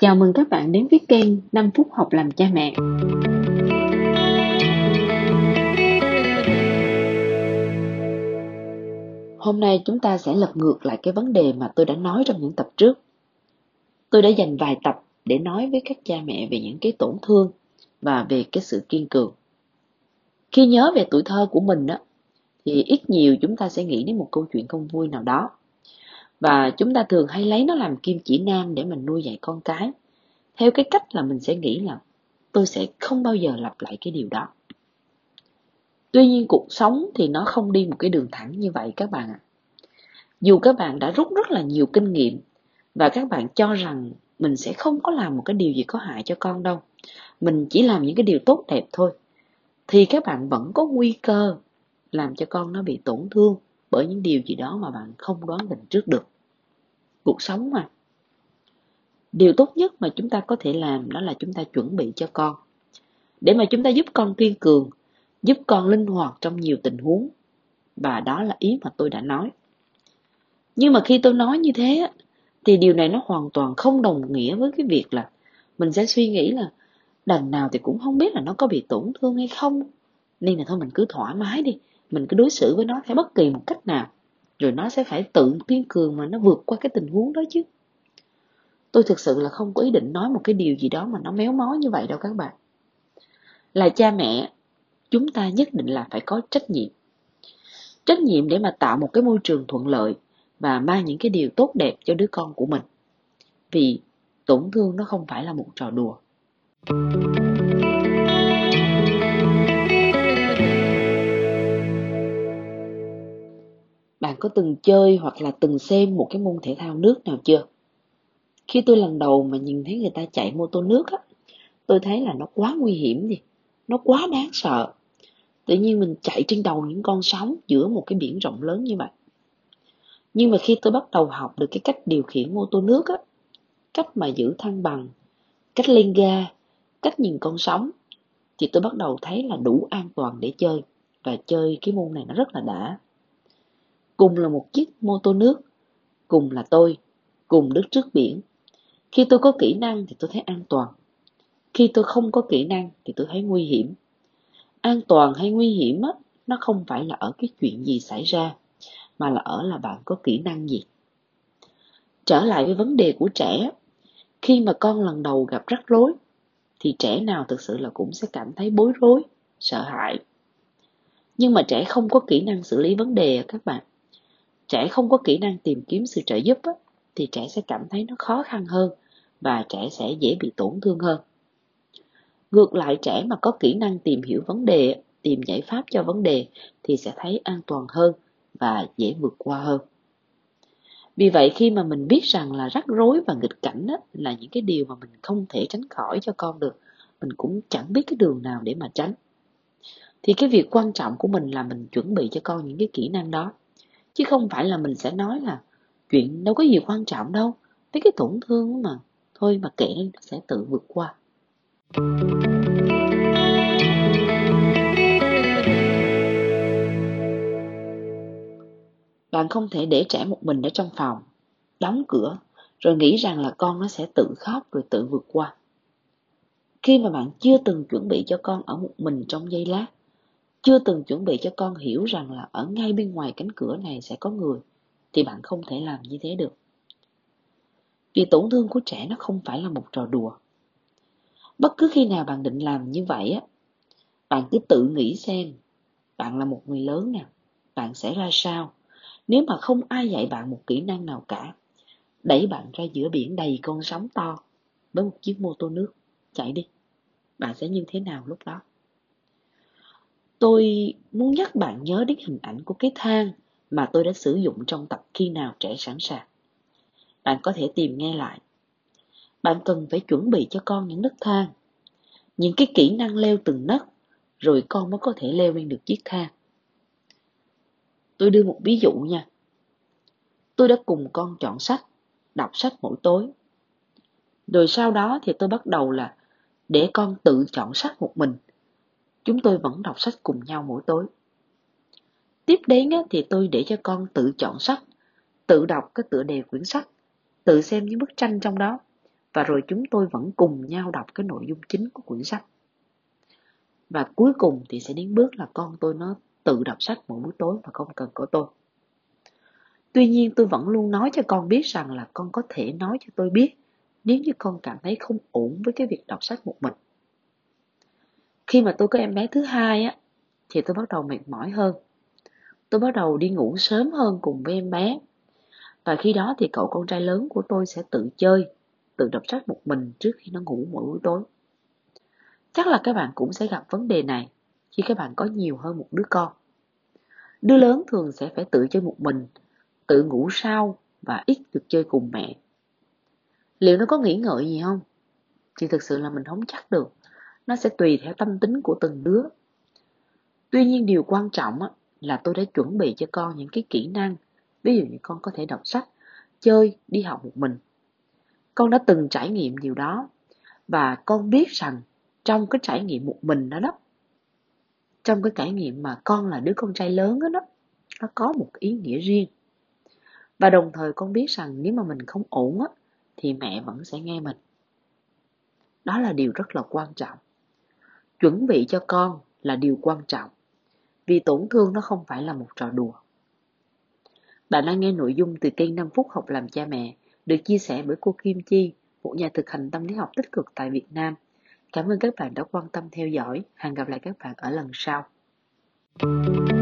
Chào mừng các bạn đến với kênh 5 phút học làm cha mẹ. Hôm nay chúng ta sẽ lật ngược lại cái vấn đề mà tôi đã nói trong những tập trước. Tôi đã dành vài tập để nói với các cha mẹ về những cái tổn thương và về cái sự kiên cường. Khi nhớ về tuổi thơ của mình á, thì ít nhiều chúng ta sẽ nghĩ đến một câu chuyện không vui nào đó. Và chúng ta thường hay lấy nó làm kim chỉ nam để mình nuôi dạy con cái. Theo cái cách là mình sẽ nghĩ là tôi sẽ không bao giờ lặp lại cái điều đó. Tuy nhiên cuộc sống thì nó không đi một cái đường thẳng như vậy các bạn ạ. Dù các bạn đã rút rất là nhiều kinh nghiệm và các bạn cho rằng mình sẽ không có làm một cái điều gì có hại cho con đâu. Mình chỉ làm những cái điều tốt đẹp thôi. Thì các bạn vẫn có nguy cơ làm cho con nó bị tổn thương bởi những điều gì đó mà bạn không đoán định trước được. Cuộc sống mà. Điều tốt nhất mà chúng ta có thể làm đó là chúng ta chuẩn bị cho con. Để mà chúng ta giúp con kiên cường, giúp con linh hoạt trong nhiều tình huống. Và đó là ý mà tôi đã nói. Nhưng mà khi tôi nói như thế, thì điều này nó hoàn toàn không đồng nghĩa với cái việc là mình sẽ suy nghĩ là đằng nào thì cũng không biết là nó có bị tổn thương hay không. Nên là thôi mình cứ thoải mái đi, mình cứ đối xử với nó theo bất kỳ một cách nào. Rồi nó sẽ phải tự kiên cường mà nó vượt qua cái tình huống đó chứ. Tôi thực sự là không có ý định nói một cái điều gì đó mà nó méo mó như vậy đâu các bạn. Là cha mẹ, chúng ta nhất định là phải có trách nhiệm. Trách nhiệm để mà tạo một cái môi trường thuận lợi và mang những cái điều tốt đẹp cho đứa con của mình. Vì tổn thương nó không phải là một trò đùa. Bạn có từng chơi hoặc là từng xem một cái môn thể thao nước nào chưa? Khi tôi lần đầu mà nhìn thấy người ta chạy mô tô nước á, tôi thấy là nó quá nguy hiểm đi, nó quá đáng sợ. Tự nhiên mình chạy trên đầu những con sóng giữa một cái biển rộng lớn như vậy. Nhưng mà khi tôi bắt đầu học được cái cách điều khiển mô tô nước á, cách mà giữ thăng bằng, cách lên ga, cách nhìn con sóng, thì tôi bắt đầu thấy là đủ an toàn để chơi và chơi cái môn này nó rất là đã. Cùng là một chiếc mô tô nước, cùng là tôi, cùng đứng trước biển. Khi tôi có kỹ năng thì tôi thấy an toàn. Khi tôi không có kỹ năng thì tôi thấy nguy hiểm. An toàn hay nguy hiểm á, nó không phải là ở cái chuyện gì xảy ra, mà là ở là bạn có kỹ năng gì. Trở lại với vấn đề của trẻ, khi mà con lần đầu gặp rắc rối, thì trẻ nào thực sự là cũng sẽ cảm thấy bối rối, sợ hãi. Nhưng mà trẻ không có kỹ năng xử lý vấn đề các bạn. Trẻ không có kỹ năng tìm kiếm sự trợ giúp á, thì trẻ sẽ cảm thấy nó khó khăn hơn và trẻ sẽ dễ bị tổn thương hơn. Ngược lại trẻ mà có kỹ năng tìm hiểu vấn đề, tìm giải pháp cho vấn đề thì sẽ thấy an toàn hơn và dễ vượt qua hơn. Vì vậy khi mà mình biết rằng là rắc rối và nghịch cảnh á, là những cái điều mà mình không thể tránh khỏi cho con được, mình cũng chẳng biết cái đường nào để mà tránh. Thì cái việc quan trọng của mình là mình chuẩn bị cho con những cái kỹ năng đó. Chứ không phải là mình sẽ nói là chuyện đâu có gì quan trọng đâu, mấy cái tổn thương mà, thôi mà kệ nó sẽ tự vượt qua. Bạn không thể để trẻ một mình ở trong phòng, đóng cửa, rồi nghĩ rằng là con nó sẽ tự khóc rồi tự vượt qua. Khi mà bạn chưa từng chuẩn bị cho con ở một mình trong giây lát, chưa từng chuẩn bị cho con hiểu rằng là ở ngay bên ngoài cánh cửa này sẽ có người, thì bạn không thể làm như thế được. Vì tổn thương của trẻ nó không phải là một trò đùa. Bất cứ khi nào bạn định làm như vậy á, bạn cứ tự nghĩ xem, bạn là một người lớn nè, bạn sẽ ra sao nếu mà không ai dạy bạn một kỹ năng nào cả, đẩy bạn ra giữa biển đầy con sóng to với một chiếc mô tô nước, chạy đi, bạn sẽ như thế nào lúc đó? Tôi muốn nhắc bạn nhớ đến hình ảnh của cái thang mà tôi đã sử dụng trong tập khi nào trẻ sẵn sàng. Bạn có thể tìm nghe lại. Bạn cần phải chuẩn bị cho con những nấc thang, những cái kỹ năng leo từng nấc, rồi con mới có thể leo lên được chiếc thang. Tôi đưa một ví dụ nha. Tôi đã cùng con chọn sách, đọc sách mỗi tối. Rồi sau đó thì tôi bắt đầu là để con tự chọn sách một mình. Chúng tôi vẫn đọc sách cùng nhau mỗi tối. Tiếp đến thì tôi để cho con tự chọn sách, tự đọc cái tựa đề quyển sách, tự xem những bức tranh trong đó và rồi chúng tôi vẫn cùng nhau đọc cái nội dung chính của quyển sách. Và cuối cùng thì sẽ đến bước là con tôi nó tự đọc sách mỗi buổi tối mà không cần có tôi. Tuy nhiên tôi vẫn luôn nói cho con biết rằng là con có thể nói cho tôi biết nếu như con cảm thấy không ổn với cái việc đọc sách một mình khi mà tôi có em bé thứ hai á, thì tôi bắt đầu mệt mỏi hơn. Tôi bắt đầu đi ngủ sớm hơn cùng với em bé. Và khi đó thì cậu con trai lớn của tôi sẽ tự chơi, tự đọc sách một mình trước khi nó ngủ mỗi buổi tối. Chắc là các bạn cũng sẽ gặp vấn đề này khi các bạn có nhiều hơn một đứa con. Đứa lớn thường sẽ phải tự chơi một mình, tự ngủ sau và ít được chơi cùng mẹ. Liệu nó có nghĩ ngợi gì không? Thì thực sự là mình không chắc được nó sẽ tùy theo tâm tính của từng đứa. Tuy nhiên điều quan trọng là tôi đã chuẩn bị cho con những cái kỹ năng. Ví dụ như con có thể đọc sách chơi đi học một mình. Con đã từng trải nghiệm điều đó. Và con biết rằng trong cái trải nghiệm một mình đó đó trong cái trải nghiệm mà con là đứa con trai lớn đó, đó nó có một ý nghĩa riêng. Và đồng thời con biết rằng nếu mà mình không ổn á thì mẹ vẫn sẽ nghe mình. Đó là điều rất là quan trọng chuẩn bị cho con là điều quan trọng vì tổn thương nó không phải là một trò đùa bạn đang nghe nội dung từ kênh 5 phút học làm cha mẹ được chia sẻ bởi cô Kim Chi, một nhà thực hành tâm lý học tích cực tại Việt Nam. Cảm ơn các bạn đã quan tâm theo dõi. Hẹn gặp lại các bạn ở lần sau. thank you